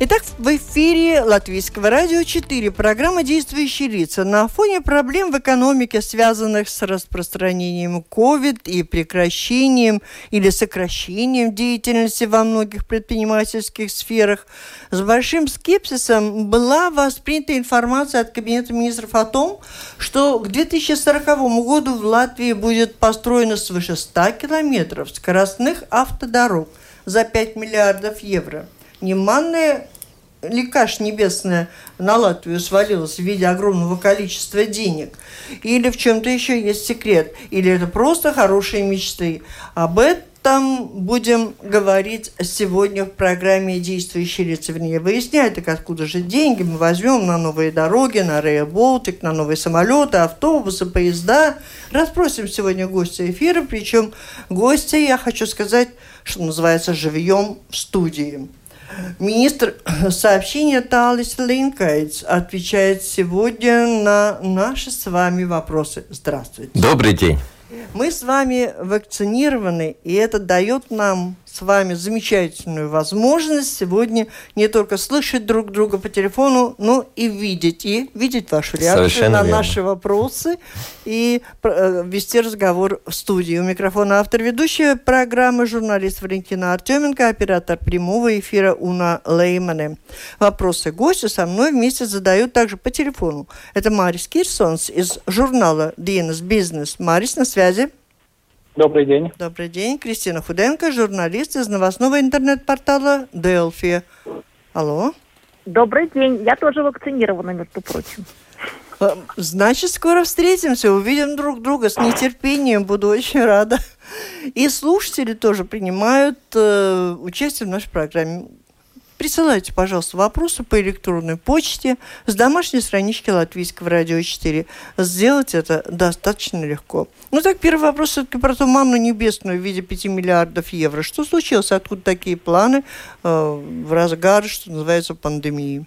Итак, в эфире Латвийского радио 4, программа «Действующие лица». На фоне проблем в экономике, связанных с распространением COVID и прекращением или сокращением деятельности во многих предпринимательских сферах, с большим скепсисом была воспринята информация от Кабинета министров о том, что к 2040 году в Латвии будет построено свыше 100 километров скоростных автодорог за 5 миллиардов евро – неманная лекаш небесная на Латвию свалилась в виде огромного количества денег, или в чем-то еще есть секрет, или это просто хорошие мечты. Об этом будем говорить сегодня в программе «Действующие лица», вернее, выяснять, так откуда же деньги мы возьмем на новые дороги, на Rail Baltic, на новые самолеты, автобусы, поезда. Расспросим сегодня гостя эфира, причем гостя, я хочу сказать, что называется, живьем в студии. Министр сообщения Талис Линкайц отвечает сегодня на наши с вами вопросы. Здравствуйте. Добрый день. Мы с вами вакцинированы, и это дает нам с вами замечательную возможность сегодня не только слышать друг друга по телефону, но и видеть, и видеть вашу реакцию Совершенно на верно. наши вопросы и э, вести разговор в студии. У микрофона автор ведущая программы журналист Валентина Артеменко, оператор прямого эфира Уна Леймане. Вопросы гостя со мной вместе задают также по телефону. Это Марис Кирсонс из журнала «Dienas Business». Марис, на связи. Добрый день. Добрый день. Кристина Худенко, журналист из новостного интернет-портала Делфи. Алло. Добрый день. Я тоже вакцинирована, между прочим. Э, значит, скоро встретимся, увидим друг друга с нетерпением, буду очень рада. И слушатели тоже принимают э, участие в нашей программе. Присылайте, пожалуйста, вопросы по электронной почте с домашней странички Латвийского радио 4. Сделать это достаточно легко. Ну так, первый вопрос все-таки про ту манну небесную в виде 5 миллиардов евро. Что случилось? Откуда такие планы э, в разгар, что называется, пандемии?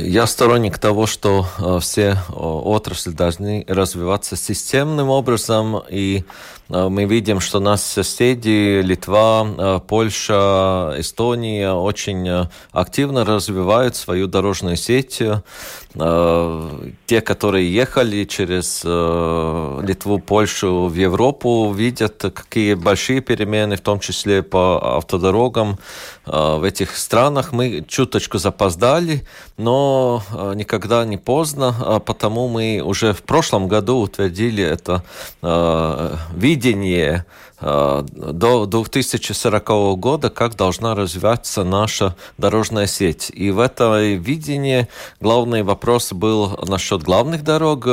Я сторонник того, что э, все отрасли должны развиваться системным образом, и э, мы видим, что нас соседи Литва, э, Польша, Эстония очень активно развивают свою дорожную сеть. Те, которые ехали через Литву, Польшу в Европу, видят, какие большие перемены, в том числе по автодорогам в этих странах. Мы чуточку запоздали, но э, никогда не поздно, а потому мы уже в прошлом году утвердили это э, видение э, до 2040 года, как должна развиваться наша дорожная сеть. И в этом видении главный вопрос был насчет главных дорог.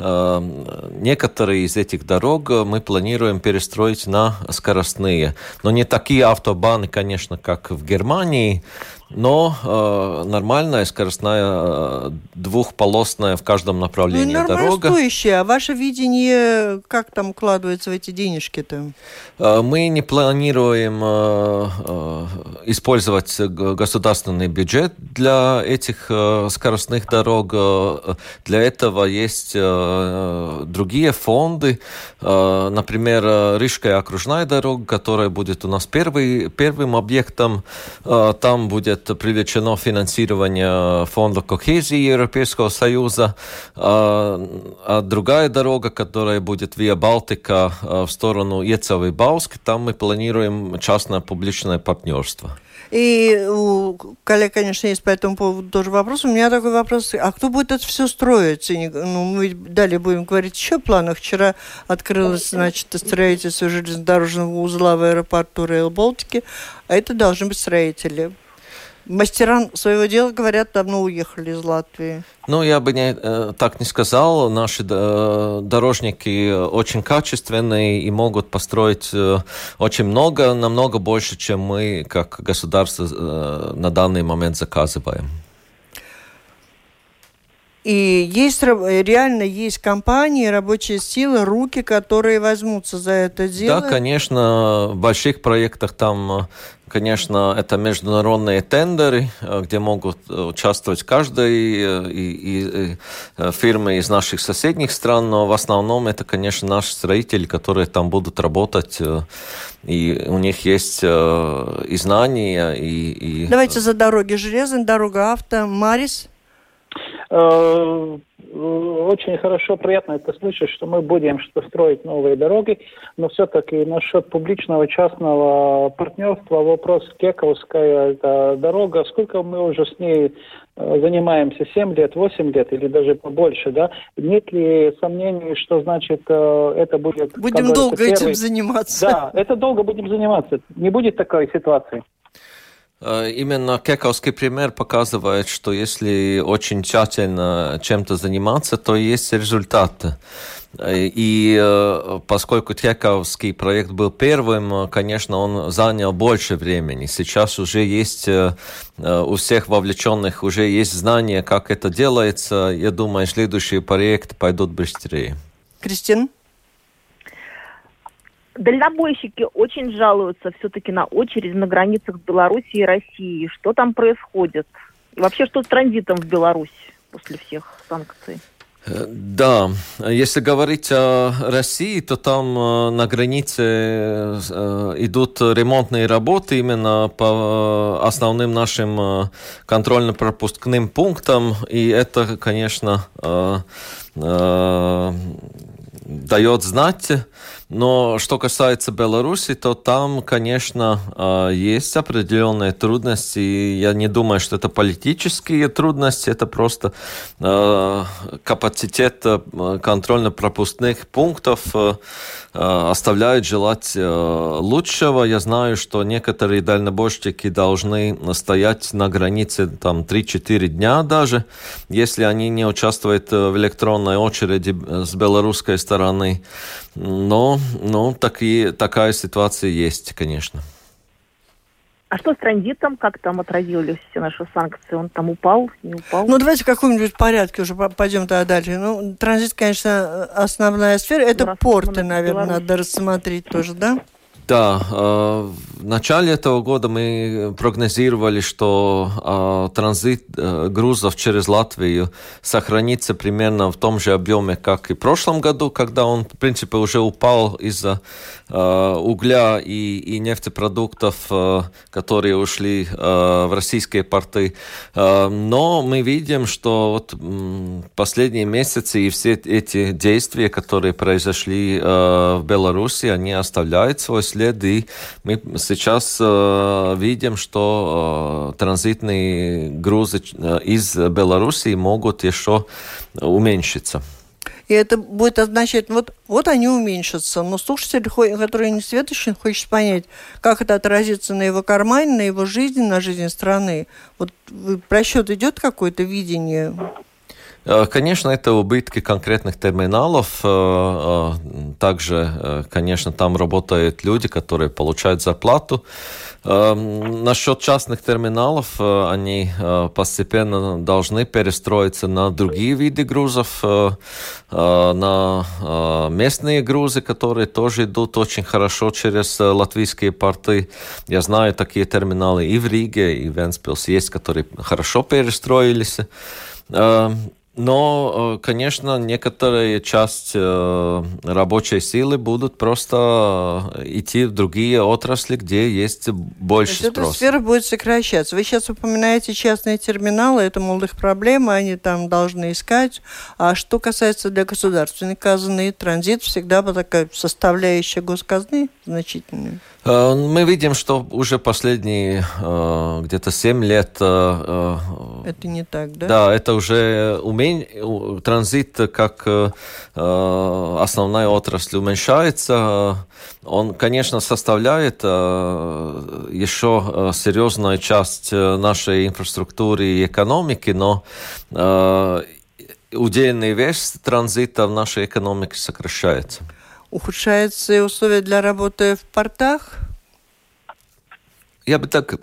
Некоторые из этих дорог мы планируем перестроить на скоростные. Но не такие автобаны, конечно, как в Германии, но э, нормальная скоростная э, двухполосная в каждом направлении ну, дорога. стоящая. А ваше видение, как там укладывается в эти денежки-то? Э, мы не планируем э, э, использовать государственный бюджет для этих э, скоростных дорог. Э, для этого есть э, другие фонды. Э, например, э, Рижская окружная дорога, которая будет у нас первый, первым объектом. Э, там будет будет привлечено финансирование фонда кохезии Европейского Союза, а, а другая дорога, которая будет Виа Балтика в сторону Ецавы Бауски, там мы планируем частное-публичное партнерство. И у коллег, конечно, есть по этому поводу тоже вопрос. У меня такой вопрос. А кто будет это все строить? Ну, мы далее будем говорить еще о планах. Вчера открылось, значит, строительство железнодорожного узла в аэропорту Рейл Балтики. А это должны быть строители. Мастера своего дела, говорят, давно уехали из Латвии. Ну, я бы не, э, так не сказал. Наши э, дорожники очень качественные и могут построить э, очень много, намного больше, чем мы, как государство, на данный момент заказываем. И есть реально есть компании, рабочая сила, руки, которые возьмутся за это дело. Да, конечно, в больших проектах там Конечно, это международные тендеры, где могут участвовать каждый и, и, и фирмы из наших соседних стран, но в основном это, конечно, наши строители, которые там будут работать, и у них есть и знания, и... и... Давайте за дороги. Железная дорога, авто, Марис. Э, очень хорошо, приятно это слышать, что мы будем что строить новые дороги, но все-таки насчет публичного частного партнерства вопрос Кековская дорога, сколько мы уже с ней э, занимаемся, 7 лет, 8 лет или даже побольше, да? Нет ли сомнений, что значит э, это будет... Будем долго первый... этим заниматься. Да, это долго будем заниматься. Не будет такой ситуации. Э, именно кековский пример показывает, что если очень тщательно чем-то заниматься, то есть результаты. Э, и э, поскольку Тьяковский проект был первым, конечно, он занял больше времени. Сейчас уже есть у всех вовлеченных уже есть знания, как это делается. Я думаю, следующие проекты пойдут быстрее. Кристина? Дальнобойщики очень жалуются все-таки на очередь на границах Беларуси и России. Что там происходит? И вообще, что с транзитом в Беларусь после всех санкций? Э, да, если говорить о России, то там э, на границе э, идут ремонтные работы именно по основным нашим контрольно-пропускным пунктам, и это, конечно, дает знать. Но что касается Беларуси, то там, конечно, а, есть определенные трудности. Я не думаю, что это политические трудности, это просто а, капацитет а, контрольно-пропускных пунктов оставляет желать лучшего. Я знаю, что некоторые дальнобойщики должны стоять на границе там 3-4 дня даже, если они не участвуют в электронной очереди с белорусской стороны. Но, ну, такие, такая ситуация есть, конечно. А что с транзитом? Как там отразились все наши санкции? Он там упал, не упал? Ну, давайте в каком-нибудь порядке уже пойдем тогда дальше. Ну, транзит, конечно, основная сфера. Это порты, наверное, надо рассмотреть тоже, да? Да, э, в начале этого года мы прогнозировали, что э, транзит э, грузов через Латвию сохранится примерно в том же объеме, как и в прошлом году, когда он, в принципе, уже упал из-за угля и, и нефтепродуктов, которые ушли в российские порты. Но мы видим, что вот последние месяцы и все эти действия, которые произошли в Беларуси, они оставляют свой след, и мы сейчас э, видим, что э, транзитные грузы э, из Белоруссии могут еще уменьшиться. И это будет означать, вот, вот они уменьшатся. Но слушатель, который не светочный, хочет понять, как это отразится на его кармане, на его жизни, на жизнь страны. Вот просчет идет какое-то видение? Э, конечно, это убытки конкретных терминалов. Э, э, также, конечно, там работают люди, которые получают зарплату. Насчет частных терминалов, они постепенно должны перестроиться на другие виды грузов, на местные грузы, которые тоже идут очень хорошо через латвийские порты. Я знаю такие терминалы и в Риге, и в Венспилс есть, которые хорошо перестроились. Но, э, конечно, некоторая часть э, рабочей силы будут просто э, идти в другие отрасли, где есть больше То есть спроса. Эта сфера будет сокращаться. Вы сейчас упоминаете частные терминалы, это, мол, их проблема, они там должны искать. А что касается для государственной казны, транзит всегда была такая составляющая госказны значительная. Э, мы видим, что уже последние э, где-то 7 лет... Э, это не так, да? Да, это уже умень... транзит как основная отрасль уменьшается. Он, конечно, составляет еще серьезную часть нашей инфраструктуры и экономики, но удельный вес транзита в нашей экономике сокращается. Ухудшаются условия для работы в портах? Я бы так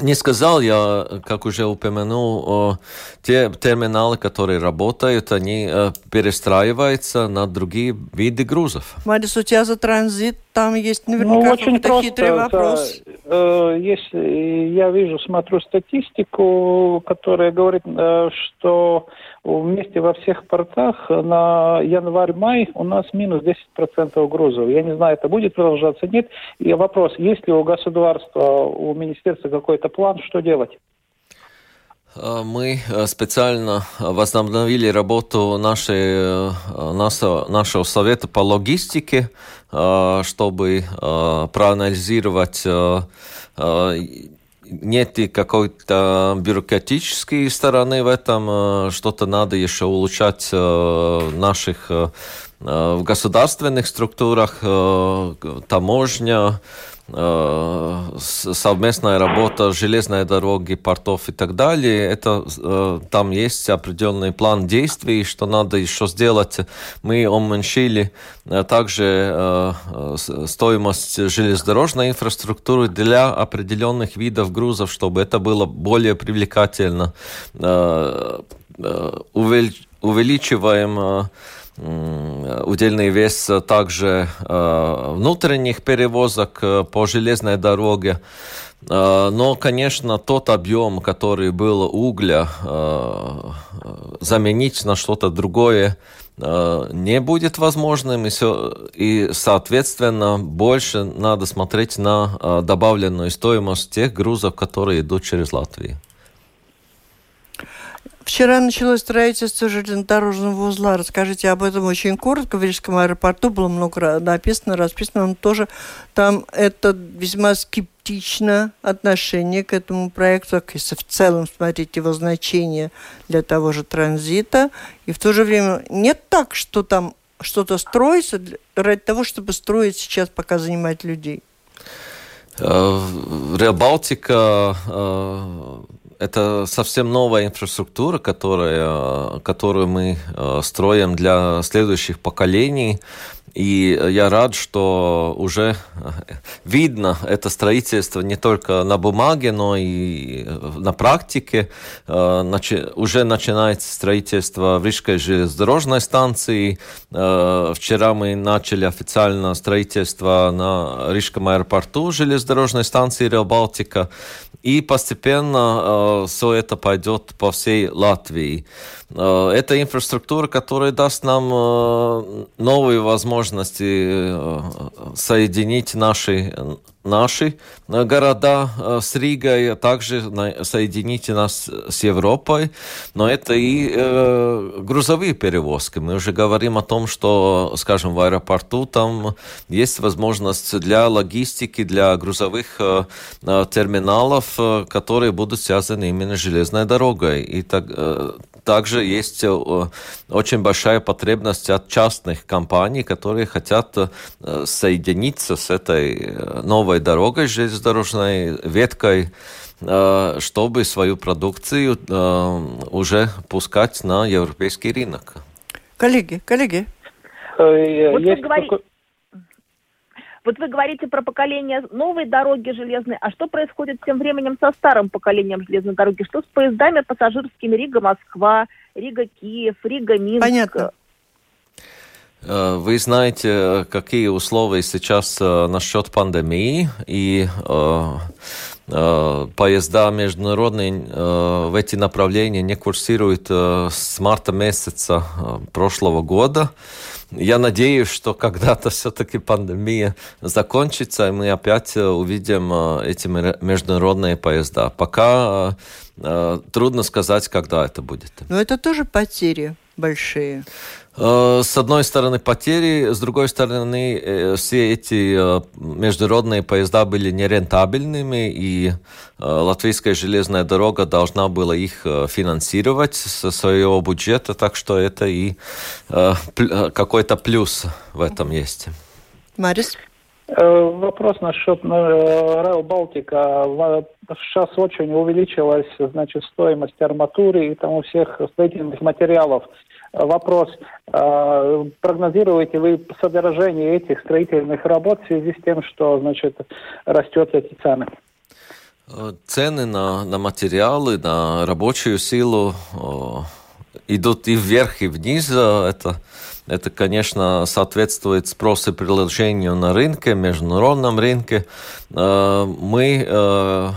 не сказал, я, как уже упомянул, те терминалы, которые работают, они э, перестраиваются на другие виды грузов. Марис, у тебя за транзит там есть наверняка ну, очень просто, хитрый вопрос. Э, если я вижу, смотрю статистику, которая говорит, э, что вместе во всех портах на январь-май у нас минус 10% грузов. Я не знаю, это будет продолжаться, нет. И вопрос, есть ли у государства, у министерства какой-то план, что делать? Э, мы э, специально возобновили работу нашей, э, нашего, нашего совета по логистике, чтобы проанализировать нет и какой-то бюрократической стороны в этом, что-то надо еще улучшать в наших в государственных структурах, таможня, Э, совместная работа железной дороги, портов и так далее. Это э, там есть определенный план действий, что надо еще сделать. Мы уменьшили э, также стоимость железнодорожной инфраструктуры для определенных видов грузов, чтобы это было более привлекательно. Увеличиваем удельный вес также э, внутренних перевозок э, по железной дороге. Э, но, конечно, тот объем, который был угля, заменить на что-то другое не будет возможным, и, все, и, соответственно, больше надо смотреть на добавленную стоимость тех грузов, которые идут через Латвию. Вчера началось строительство железнодорожного узла. Расскажите об этом очень коротко. В Рижском аэропорту было много написано, расписано. Но тоже там это весьма скептично отношение к этому проекту, если в целом смотреть его значение для того же транзита. И в то же время нет так, что там что-то строится ради того, чтобы строить сейчас, пока занимать людей. Реал Балтика э, это совсем новая инфраструктура, которая, которую мы э, строим для следующих поколений. И я рад, что уже видно это строительство не только на бумаге, но и на практике. Э, уже начинается строительство Рижской железнодорожной станции. Э, вчера мы начали официально строительство на Рижском аэропорту железнодорожной станции Реал Балтика. И постепенно э, все это пойдет по всей Латвии. Это инфраструктура, которая даст нам новые возможности э, соединить наши наши города с Ригой, а также соединить нас с Европой. Но это и э, грузовые перевозки. Мы уже говорим о том, что, скажем, в аэропорту там есть возможность для логистики, для грузовых э, терминалов, которые будут связаны именно железной дорогой. И так, э, также есть э, очень большая потребность от частных компаний, которые хотят э, соединиться с этой э, новой дорогой железнодорожной веткой, чтобы свою продукцию уже пускать на европейский рынок. Коллеги, коллеги. Вот вы говорите... Вот вы говорите про поколение новой дороги железной, а что происходит тем временем со старым поколением железной дороги? Что с поездами пассажирскими Рига-Москва, Рига-Киев, Рига-Минск? Понятно. Э, вы знаете, какие условия сейчас э, насчет пандемии, и э, поезда международные в эти направления не курсируют с марта месяца прошлого года. Я надеюсь, что когда-то все-таки пандемия закончится, и мы опять увидим эти международные поезда. Пока трудно сказать, когда это будет. Но это тоже потери большие. Э, с одной стороны потери, с другой стороны э, все эти э, международные поезда были нерентабельными, и латвийская железная дорога должна была их финансировать со своего бюджета, так что это и какой-то плюс в этом есть. Марис? Вопрос насчет Rail Балтика. Сейчас очень увеличилась значит, стоимость арматуры и тому всех строительных материалов вопрос. А, прогнозируете вы содержание этих строительных работ в связи с тем, что значит, растет эти цены? Цены на, на материалы, на рабочую силу идут и вверх, и вниз. Это это, конечно, соответствует спросу и предложению на рынке, международном рынке. Э, мы э,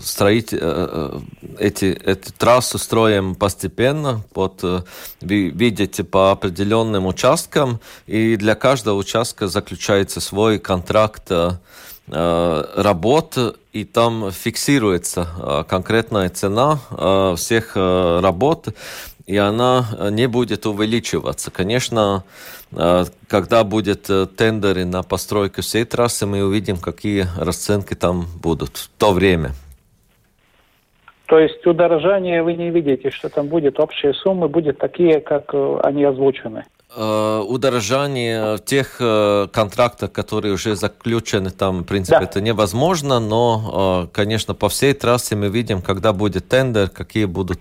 строить, э, эти, эту трассу строим постепенно, под, видите, по определенным участкам, и для каждого участка заключается свой контракт работ, и там фиксируется конкретная цена всех работ и она э, не будет увеличиваться. Конечно, э, когда будет э, тендеры на постройку всей трассы, мы увидим, какие расценки там будут в то время. То есть удорожания вы не видите, что там будет общие суммы, будут такие, как они озвучены? Э, удорожание тех э, контрактов, которые уже заключены, там, в принципе, да. это невозможно, но, э, конечно, по всей трассе мы видим, когда будет тендер, какие будут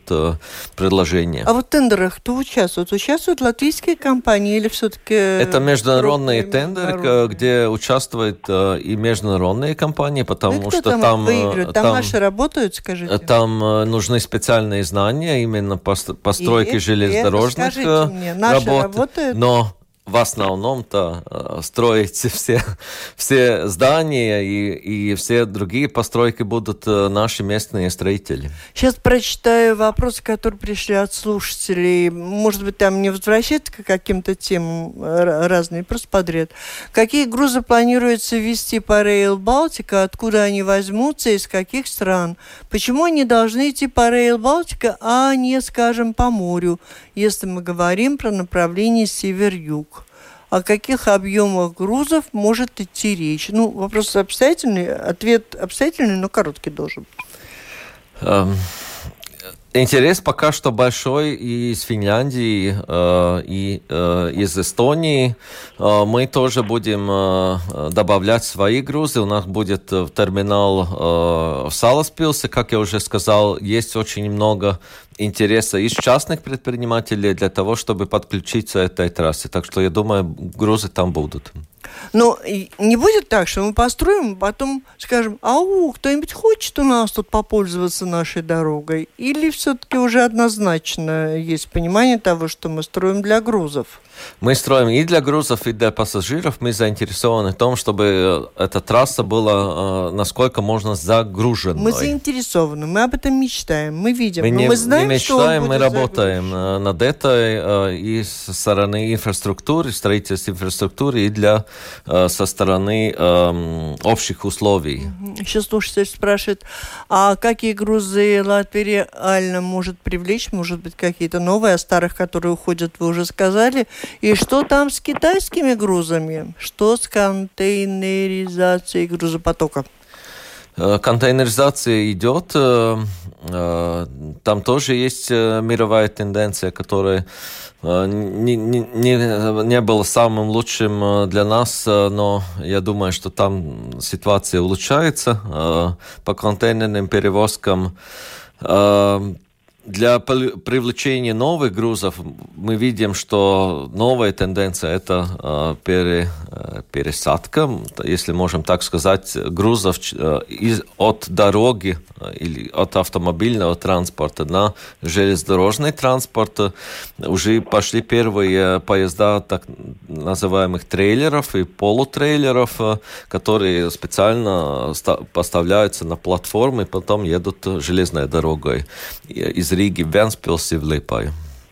предложения. А вот в тендерах кто участвует? Участвуют латвийские компании или все-таки... Это международные тендеры, где участвуют и международные компании, потому ну, что там... Там, там, там наши работают, скажите? Там нужны специальные знания именно постройки и, железнодорожных и это, мне, наши работ. работают. Но в основном-то э, строить все, все здания и, и все другие постройки будут э, наши местные строители. Сейчас прочитаю вопросы, которые пришли от слушателей. Может быть, там не возвращаться к каким-то темам э, разные, просто подряд. Какие грузы планируется вести по Rail Балтика? Откуда они возьмутся? Из каких стран? Почему они должны идти по Rail Балтика, а не, скажем, по морю, если мы говорим про направление север-юг? о каких объемах грузов может идти речь? Ну, вопрос обстоятельный, ответ обстоятельный, но короткий должен. Um, интерес пока что большой и из Финляндии, э, и э, из Эстонии. Э, мы тоже будем добавлять свои грузы. У нас будет терминал в Саласпилсе, как я уже сказал, есть очень много интереса из частных предпринимателей для того, чтобы подключиться к этой трассе. Так что я думаю, грузы там будут. Но не будет так, что мы построим, потом скажем, ау, кто-нибудь хочет у нас тут попользоваться нашей дорогой? Или все-таки уже однозначно есть понимание того, что мы строим для грузов? Мы строим и для грузов, и для пассажиров. Мы заинтересованы в том, чтобы э, эта трасса была э, насколько можно загруженной. Мы заинтересованы, мы об этом мечтаем, мы видим. Мы, не, мы знаем, мы мечтаем, что мы работаем загружен. над этой и со стороны инфраструктуры, строительства инфраструктуры, и для Э, со стороны эм, общих условий. Еще слушатель спрашивает, а какие грузы Латвия реально может привлечь? Может быть, какие-то новые, о старых, которые уходят, вы уже сказали. И что там с китайскими грузами? Что с контейнеризацией грузопотока? Э, контейнеризация идет. Э, там тоже есть мировая тенденция, которая не, не, не, было самым лучшим э, для нас, э, но я думаю, что там ситуация улучшается э, по контейнерным перевозкам. Для привлечения новых грузов мы видим, что новая тенденция – это э, пере, э, пересадка, если можем так сказать, грузов э, из, от дороги или от автомобильного транспорта на железнодорожный транспорт. Уже пошли первые поезда так называемых трейлеров и полутрейлеров, которые специально поставляются на платформы потом едут железной дорогой из Риги в Венспилсе в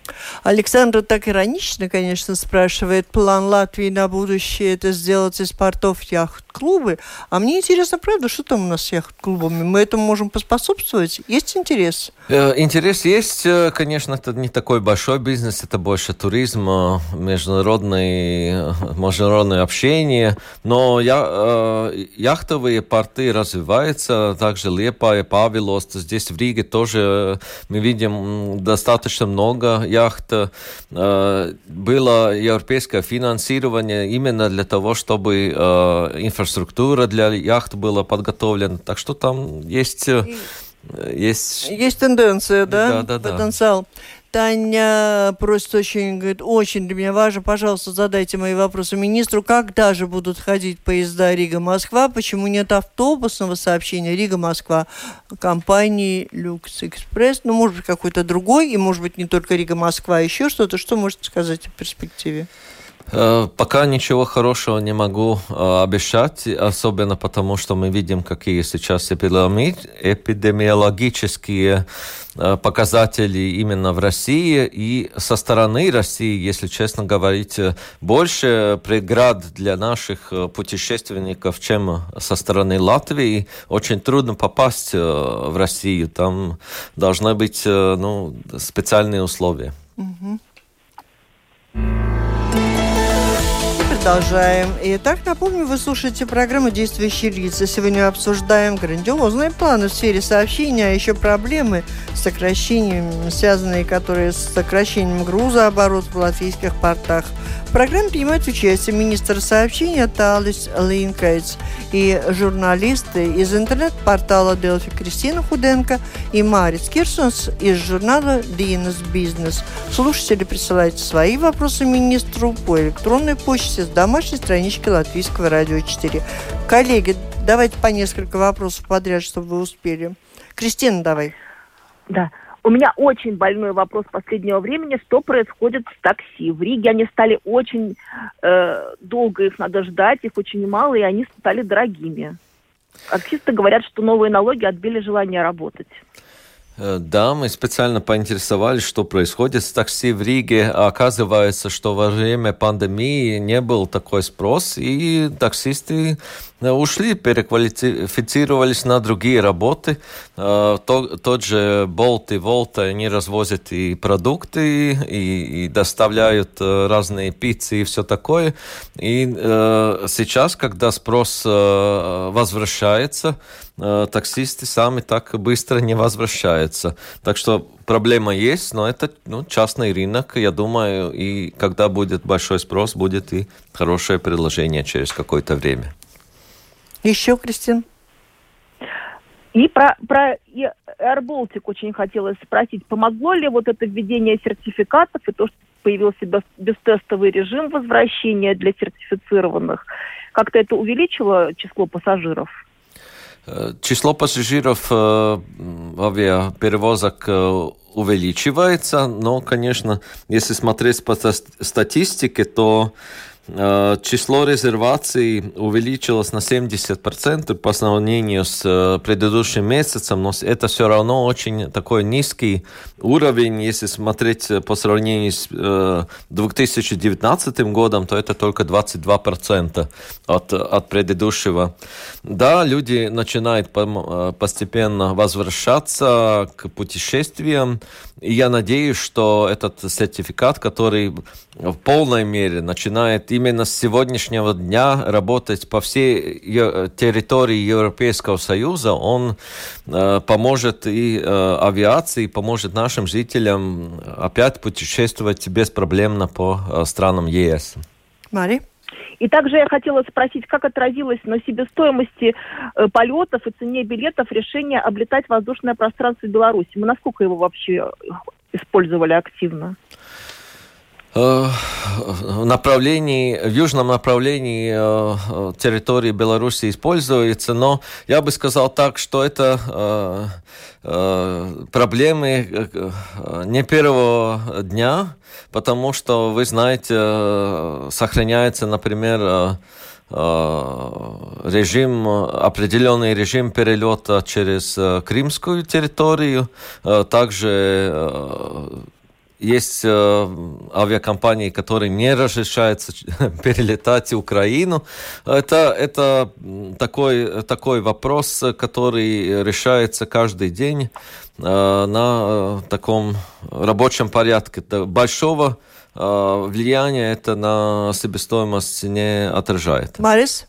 Липаю. Александр так иронично, конечно, спрашивает, план Латвии на будущее это сделать из портов яхт-клубы. А мне интересно, правда, что там у нас с яхт-клубами? Мы этому можем поспособствовать? Есть интерес? Э, интерес есть, э, конечно, это не такой большой бизнес, это больше туризм, э, международный, международное общение, но я, яхтовые порты развиваются, также Лепая, Павелост, здесь в Риге тоже мы видим достаточно много яхт. Было европейское финансирование именно для того, чтобы инфраструктура для яхт была подготовлена, так что там есть... И есть... Есть тенденция, да? Да, да, да. Потенциал. Таня просит очень, говорит, очень для меня важно, пожалуйста, задайте мои вопросы министру, когда же будут ходить поезда Рига-Москва, почему нет автобусного сообщения Рига-Москва компании Люкс Экспресс, ну, может быть, какой-то другой, и, может быть, не только Рига-Москва, а еще что-то, что можете сказать о перспективе? Э, пока ничего хорошего не могу э, обещать, особенно потому, что мы видим, какие сейчас эпидемиологические показатели именно в России. И со стороны России, если честно говорить, больше преград для наших путешественников, чем со стороны Латвии. Очень трудно попасть в Россию. Там должны быть ну, специальные условия. Угу. Продолжаем. Итак, напомню, вы слушаете программу «Действующие лица». Сегодня обсуждаем грандиозные планы в сфере сообщения, а еще проблемы с сокращением, связанные которые с сокращением грузооборота в латвийских портах – программе принимают участие министр сообщения Талис Линкайц и журналисты из интернет-портала Делфи Кристина Худенко и Марис Кирсонс из журнала Динес Бизнес. Слушатели присылайте свои вопросы министру по электронной почте с домашней странички Латвийского радио 4. Коллеги, давайте по несколько вопросов подряд, чтобы вы успели. Кристина, давай. Да. У меня очень больной вопрос последнего времени, что происходит с такси. В Риге они стали очень э, долго их надо ждать, их очень мало, и они стали дорогими. Таксисты говорят, что новые налоги отбили желание работать. Э, да, мы специально поинтересовались, что происходит с такси в Риге. Оказывается, что во время пандемии не был такой спрос, и таксисты ушли, переквалифицировались на другие работы. Э, тот же Болт и Волт, они развозят и продукты, и, и доставляют э, разные пиццы и все такое. И сейчас, когда спрос возвращается, таксисты сами так быстро не возвращаются. Так что проблема есть, но это ну, частный рынок, я думаю, и когда будет большой спрос, будет и хорошее предложение через какое-то время. Еще, Кристин? И про, про AirBaltic очень хотелось спросить, помогло ли вот это введение сертификатов и то, что появился бестестовый режим возвращения для сертифицированных, как-то это увеличило число пассажиров? Э, число пассажиров э, авиаперевозок э, увеличивается, но, конечно, если смотреть по статистике, то число резерваций увеличилось на 70% по сравнению с э, предыдущим месяцем, но это все равно очень такой низкий уровень. Если смотреть по сравнению с 2019 э, годом, то это только 22% от, от предыдущего. Да, люди начинают постепенно возвращаться к путешествиям, и я надеюсь, что этот сертификат, который в полной мере начинает именно с сегодняшнего дня работать по всей территории Европейского Союза, он э, поможет и э, авиации, поможет нашим жителям опять путешествовать беспроблемно по э, странам ЕС. Мари? И также я хотела спросить, как отразилось на себестоимости э, полетов и цене билетов решение облетать воздушное пространство Беларуси? Мы насколько его вообще использовали активно? Э, направлении, в южном направлении э, территории Беларуси используется, но я бы сказал так, что это проблемы не первого дня, потому что, вы знаете, сохраняется, например, режим, определенный режим перелета через крымскую территорию, также есть э, авиакомпании, которые не разрешаются перелетать в Украину. Это, это такой, такой вопрос, который решается каждый день э, на таком рабочем порядке. Большого э, влияния это на себестоимость не отражает. Марис?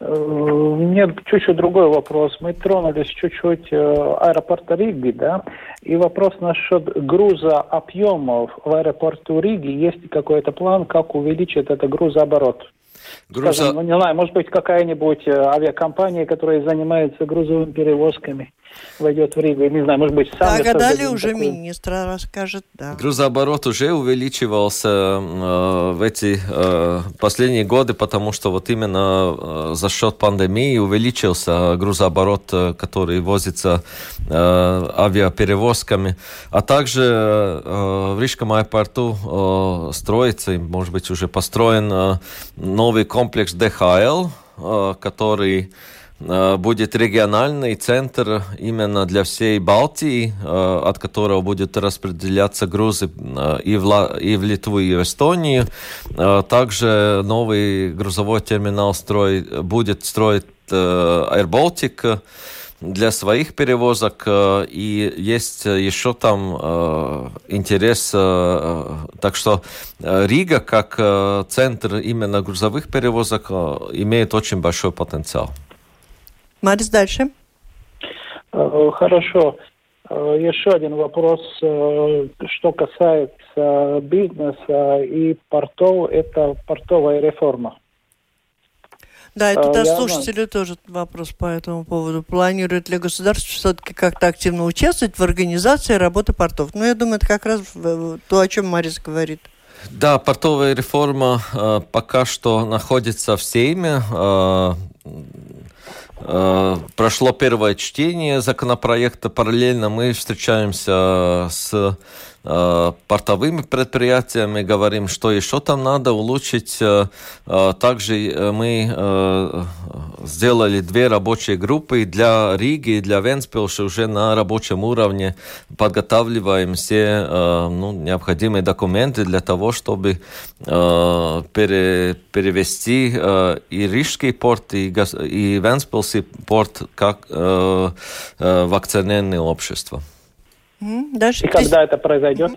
Нет, чуть-чуть другой вопрос. Мы тронулись чуть-чуть э, аэропорта Риги, да, и вопрос насчет груза объемов в аэропорту Риги. Есть какой-то план, как увеличить этот грузооборот? Груза... Скажем, ну, не знаю, может быть, какая-нибудь э, авиакомпания, которая занимается грузовыми перевозками войдет в Ригу. Не знаю, может быть, сами... Да, далее уже такой... министр расскажет, да. Грузооборот уже увеличивался э, в эти э, последние годы, потому что вот именно э, за счет пандемии увеличился грузооборот, э, который возится э, авиаперевозками. А также э, в Рижском аэропорту э, строится, может быть, уже построен э, новый комплекс ДХЛ, э, который Э, будет региональный центр именно для всей Балтии, э, от которого будут распределяться грузы и в, и в Литву, и в Эстонию. Также новый грузовой терминал строит, будет строить Air Baltic для своих перевозок. И есть еще там интерес. Так что Рига как центр именно грузовых перевозок имеет очень большой потенциал. Марис, дальше. Э, хорошо. Э, еще один вопрос, э, что касается бизнеса и портов, это портовая реформа. Да, это от слушателей тоже вопрос по этому поводу. Планирует ли государство все-таки как-то активно участвовать в организации работы портов? Ну, я думаю, это как раз то, о чем Марис говорит. Да, портовая реформа э, пока что находится в Сейме. Э, Э, прошло первое чтение законопроекта. Параллельно мы встречаемся с портовыми предприятиями, говорим, что еще там надо улучшить. Э, э, также мы сделали две рабочие группы для Риги и для Венспилша уже на рабочем уровне подготавливаем все ну, необходимые документы для того, чтобы пере, перевести и Рижский порт, и, и Венспилский порт как в акционерное общество. Даже И когда это произойдет?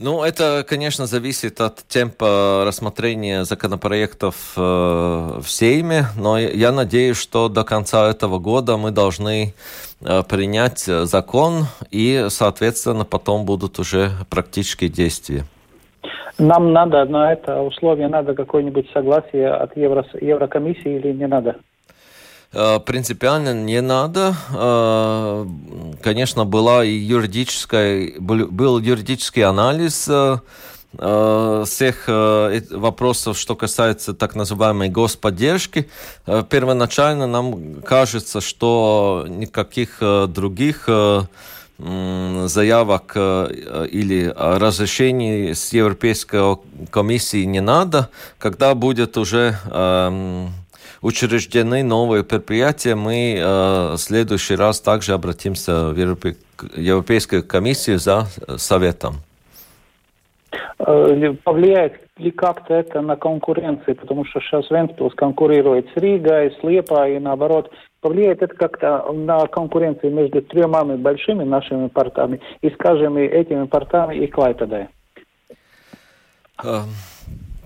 Ну, это, конечно, зависит от темпа рассмотрения законопроектов э, в Сейме, но я надеюсь, что до конца этого года мы должны э, принять закон, и, соответственно, потом будут уже практические действия. Нам надо на это условие, надо какое-нибудь согласие от Евро, Еврокомиссии или не надо? Э, принципиально не надо. Э, конечно, была и юридическая, был юридический анализ э, всех вопросов, что касается так называемой господдержки. Первоначально нам кажется, что никаких других заявок или разрешений с Европейской комиссии не надо. Когда будет уже эм, учреждены новые предприятия, мы э, в следующий раз также обратимся в Европейскую комиссию за советом. Э, повлияет ли как-то это на конкуренцию? Потому что сейчас Венспилс конкурирует с Ригой, с Лепа и наоборот. Повлияет это как-то на конкуренцию между тремя большими нашими портами и, скажем, этими портами и Клайпедой? Эм,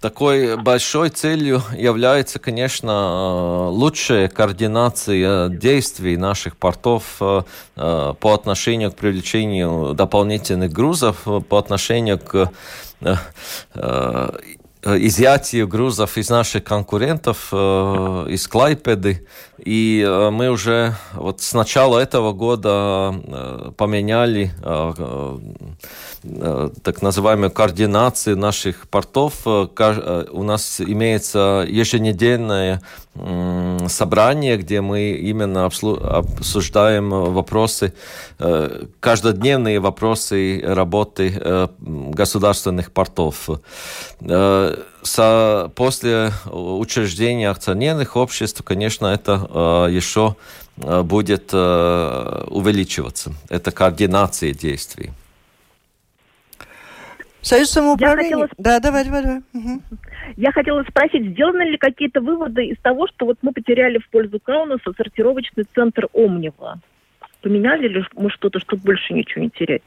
такой большой целью является, конечно, э, лучшая координация действий наших портов э, э, по отношению к привлечению дополнительных грузов, по отношению к изъятию грузов из наших конкурентов, из Клайпеды. И мы уже вот с начала этого года поменяли Э, так называемую координацию наших портов. Э, э, у нас имеется еженедельное собрание, где мы именно обсуждаем вопросы, каждодневные вопросы работы государственных портов. После учреждения акционерных обществ, конечно, это еще будет увеличиваться. Это координация действий. Союз самоуправления. Хотела... Да, давай, давай, давай. Угу. Я хотела спросить, сделаны ли какие-то выводы из того, что вот мы потеряли в пользу Каунаса сортировочный центр Омнива? Поменяли ли мы что-то, чтобы больше ничего не терять?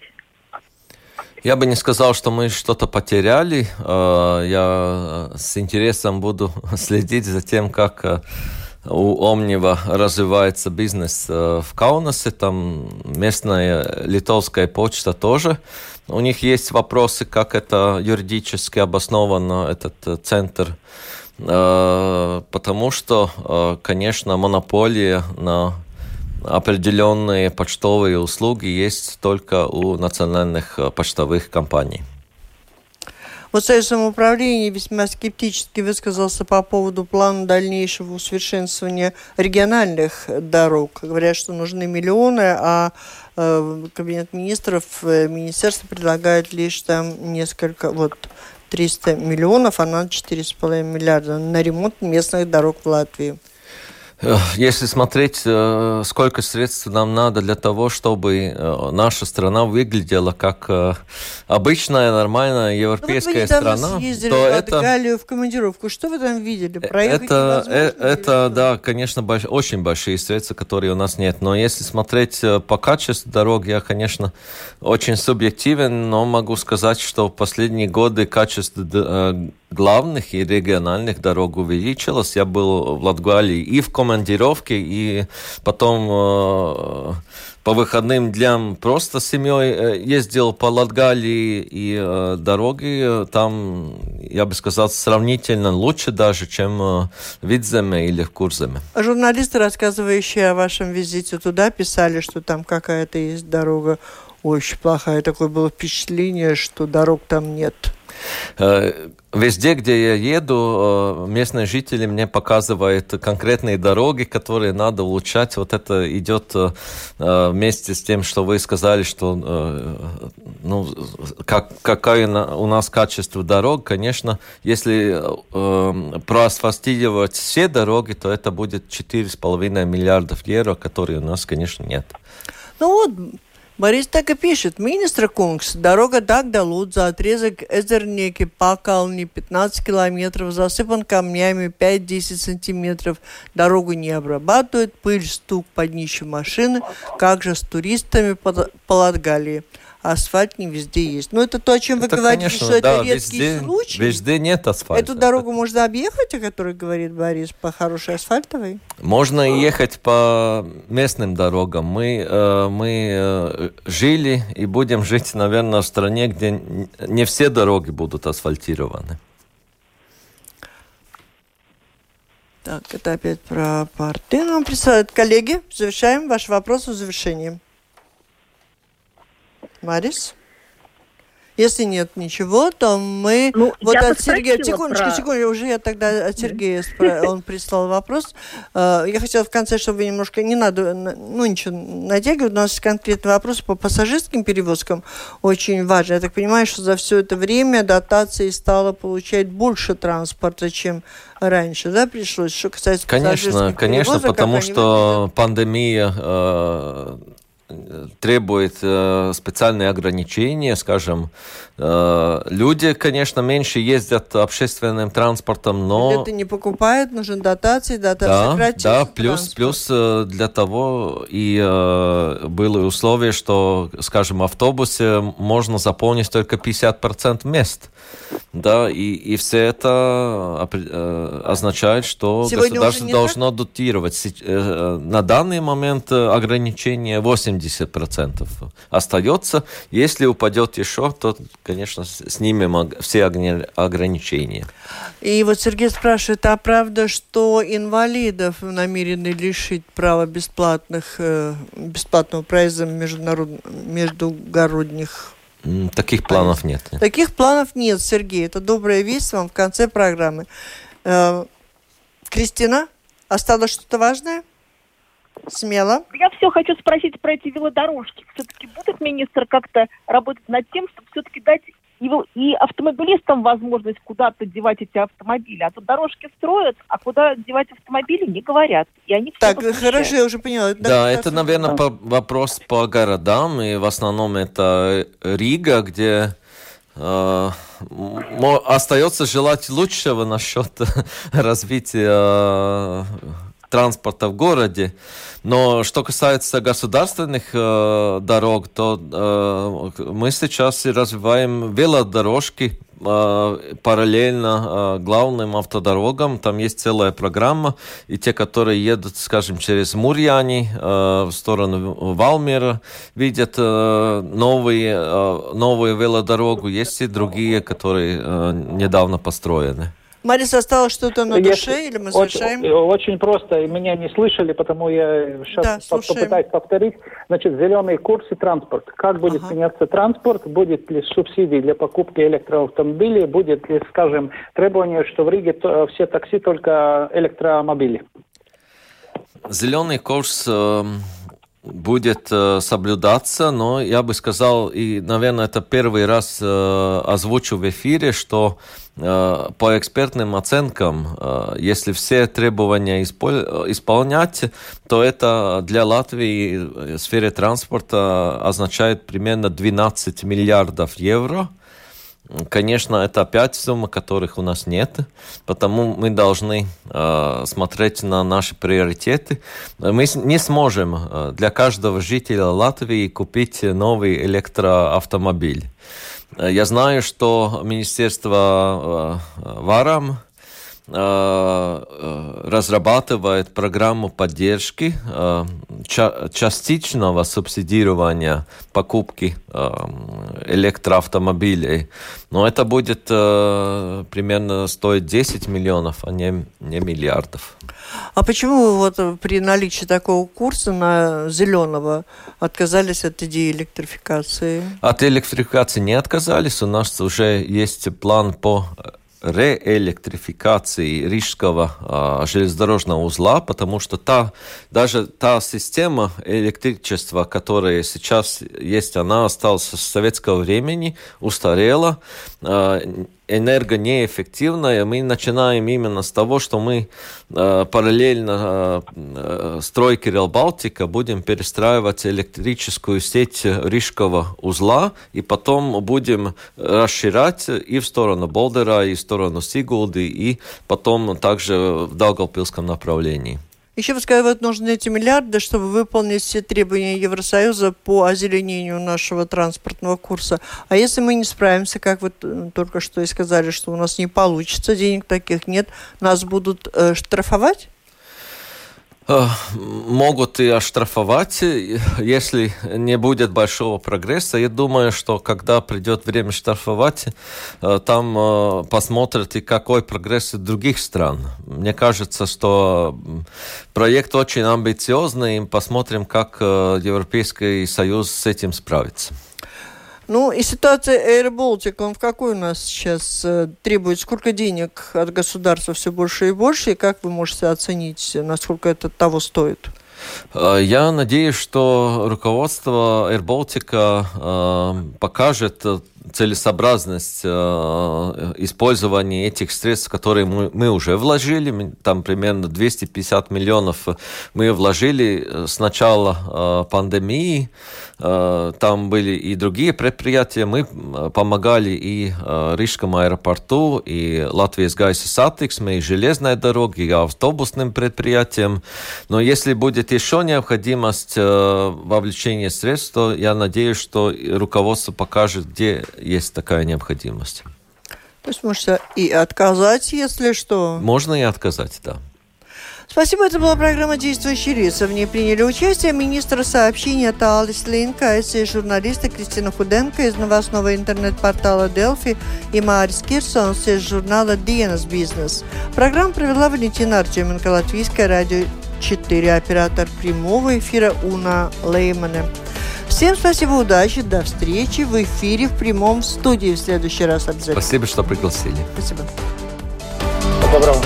Я бы не сказал, что мы что-то потеряли. Э, я с интересом буду следить за тем, как э, у Омнива развивается бизнес э, в Каунасе. Там местная литовская почта тоже у них есть вопросы, как это юридически обосновано, этот центр. потому что, конечно, монополия на определенные почтовые услуги есть только у национальных почтовых компаний. Вот Союз самоуправления весьма скептически высказался по поводу плана дальнейшего усовершенствования региональных дорог. Говорят, что нужны миллионы, а э, Кабинет министров, э, министерство предлагает лишь там несколько, вот 300 миллионов, а надо 4,5 миллиарда на ремонт местных дорог в Латвии. Если смотреть, э, сколько средств нам надо для того, чтобы э, наша страна выглядела как э, обычная, нормальная европейская ну, страна, съездили то в это... Галию в командировку. Что вы там видели? Проехать это, это да, конечно, больш... очень большие средства, которые у нас нет. Но если смотреть по качеству дорог, я, конечно, очень субъективен, но могу сказать, что в последние годы качество главных и региональных дорог увеличилось. Я был в Латгалии и в командировке, и потом э, по выходным дням просто с семьей э, ездил по Латгалии, и э, дороги там, я бы сказал, сравнительно лучше даже, чем в Видземе или в Курземе. Журналисты, рассказывающие о вашем визите туда, писали, что там какая-то есть дорога очень плохая. Такое было впечатление, что дорог там нет. Везде, где я еду, местные жители мне показывают конкретные дороги, которые надо улучшать. Вот это идет вместе с тем, что вы сказали, что ну, как, какое у нас качество дорог. Конечно, если проасфальтировать все дороги, то это будет 4,5 миллиардов евро, которые у нас, конечно, нет. Ну вот, Борис так и пишет. Министра Кунгс, дорога Дагдалудза, отрезок Эзернеки, Пакални, 15 километров, засыпан камнями 5-10 сантиметров. Дорогу не обрабатывают, пыль, стук под днищем машины. Как же с туристами по Латгалии? Асфальт не везде есть. Но ну, это то, о чем вы это, говорите, конечно, что да, это редкий везде, случай. Везде нет асфальта. Эту дорогу можно объехать, о которой говорит Борис, по хорошей асфальтовой? Можно ехать по местным дорогам. Мы, э, мы э, жили и будем жить, наверное, в стране, где не все дороги будут асфальтированы. Так, это опять про порты нам присылают. Коллеги, завершаем ваш вопрос в завершении. Марис? Если нет ничего, то мы... Ну, вот от Сергея... Секундочку, про... секундочку, уже я тогда от Сергея спро... он прислал вопрос. Э, я хотела в конце, чтобы вы немножко... Не надо, ну, ничего натягивать. У нас конкретный вопрос по пассажирским перевозкам очень важный. Я так понимаю, что за все это время дотации стало получать больше транспорта, чем раньше, да, пришлось? Что касается Конечно, конечно, потому что пандемия э, требует э, специальные ограничения, скажем, э, люди, конечно, меньше ездят общественным транспортом, но... Это не покупают, нужен дотации, дотации Да, да, плюс, транспорт. плюс э, для того и э, было условие, что, скажем, в автобусе можно заполнить только 50% мест. Да, и, и все это э, означает, что Сегодня государство должно так? дотировать. Э, на данный момент ограничение 80% остается. Если упадет еще, то, конечно, снимем все ограничения. И вот Сергей спрашивает, а правда, что инвалидов намерены лишить права бесплатных, э, бесплатного проезда международных, междугородних Таких планов нет. Таких планов нет, Сергей. Это добрая весть вам в конце программы. Э, Кристина, осталось что-то важное? Смело. Я все хочу спросить про эти велодорожки. Все-таки будет министр как-то работать над тем, чтобы все-таки дать и, и автомобилистам возможность куда-то девать эти автомобили. А то дорожки строят, а куда девать автомобили не говорят. И они так, хорошо, я уже поняла. Это да, это, наверное, да. по, вопрос по городам, и в основном это Рига, где э, остается желать лучшего насчет развития э, транспорта в городе. Но что касается государственных э, дорог, то э, мы сейчас развиваем велодорожки э, параллельно э, главным автодорогам. Там есть целая программа. И те, которые едут, скажем, через Мурьяни э, в сторону Валмера, видят новые, новую велодорогу. Есть и другие, которые недавно построены. Марис, осталось что-то на душе Если или мы завершаем? Очень, очень просто. Меня не слышали, потому я сейчас да, попытаюсь повторить. Значит, зеленый курс и транспорт. Как будет ага. меняться транспорт? Будет ли субсидии для покупки электроавтомобилей? Будет ли, скажем, требование, что в Риге все такси только электромобили? Зеленый курс эм, будет э, соблюдаться, но я бы сказал, и, наверное, это первый раз э, озвучу в эфире, что э, по экспертным оценкам, э, если все требования испол- исполнять, то это для Латвии в сфере транспорта означает примерно 12 миллиардов евро – Конечно, это опять суммы, которых у нас нет, потому мы должны э, смотреть на наши приоритеты. Мы не сможем э, для каждого жителя Латвии купить новый электроавтомобиль. Я знаю, что Министерство э, ВАРАМ Э, э, разрабатывает программу поддержки э, частичного субсидирования покупки электроавтомобилей. Но это будет примерно стоить 10 миллионов, а не, не миллиардов. А почему вот при наличии такого курса на зеленого отказались от идеи электрификации? От электрификации не отказались. У нас уже есть план по реэлектрификации Рижского а, железнодорожного узла, потому что та, даже та система электричества, которая сейчас есть, она осталась с советского времени, устарела, а, энергонеэффективная, мы начинаем именно с того, что мы э, параллельно э, стройке Рел Балтика будем перестраивать электрическую сеть Рижского узла, и потом будем расширять и в сторону Болдера, и в сторону Сигулды, и потом также в Даугавпилском направлении. Еще вы сказали, вот нужны эти миллиарды, чтобы выполнить все требования Евросоюза по озеленению нашего транспортного курса. А если мы не справимся, как вы только что и сказали, что у нас не получится, денег таких нет, нас будут э, штрафовать? Э, могут и оштрафовать, если не будет большого прогресса. Я думаю, что когда придет время штрафовать, э, там э, посмотрят и какой прогресс из других стран. Мне кажется, что проект очень амбициозный, и посмотрим, как Европейский Союз с этим справится. Ну и ситуация Air Baltic, он в какой у нас сейчас э, требует? Сколько денег от государства все больше и больше? И как вы можете оценить, насколько это того стоит? Э, я надеюсь, что руководство Air Baltic э, покажет целесообразность э, использования этих средств, которые мы, мы уже вложили, там примерно 250 миллионов мы вложили с начала э, пандемии, э, там были и другие предприятия, мы помогали и э, Рижскому аэропорту, и Латвийс Гайса Сатиксме, и железной дороге, и автобусным предприятиям, но если будет еще необходимость э, вовлечения средств, то я надеюсь, что руководство покажет, где есть такая необходимость. То есть можно и отказать, если что? Можно и отказать, да. Спасибо, это была программа «Действующие лица». В ней приняли участие министр сообщения Талис Линкайтс и журналисты Кристина Худенко из новостного интернет-портала «Делфи» и Марис Кирсонс из журнала «Диенас Бизнес». Программу провела Валентина Артеменко, Латвийское радио 4, оператор прямого эфира Уна Леймана. Всем спасибо, удачи, до встречи в эфире в прямом студии в следующий раз обязательно. Спасибо, что пригласили. Спасибо. Доброго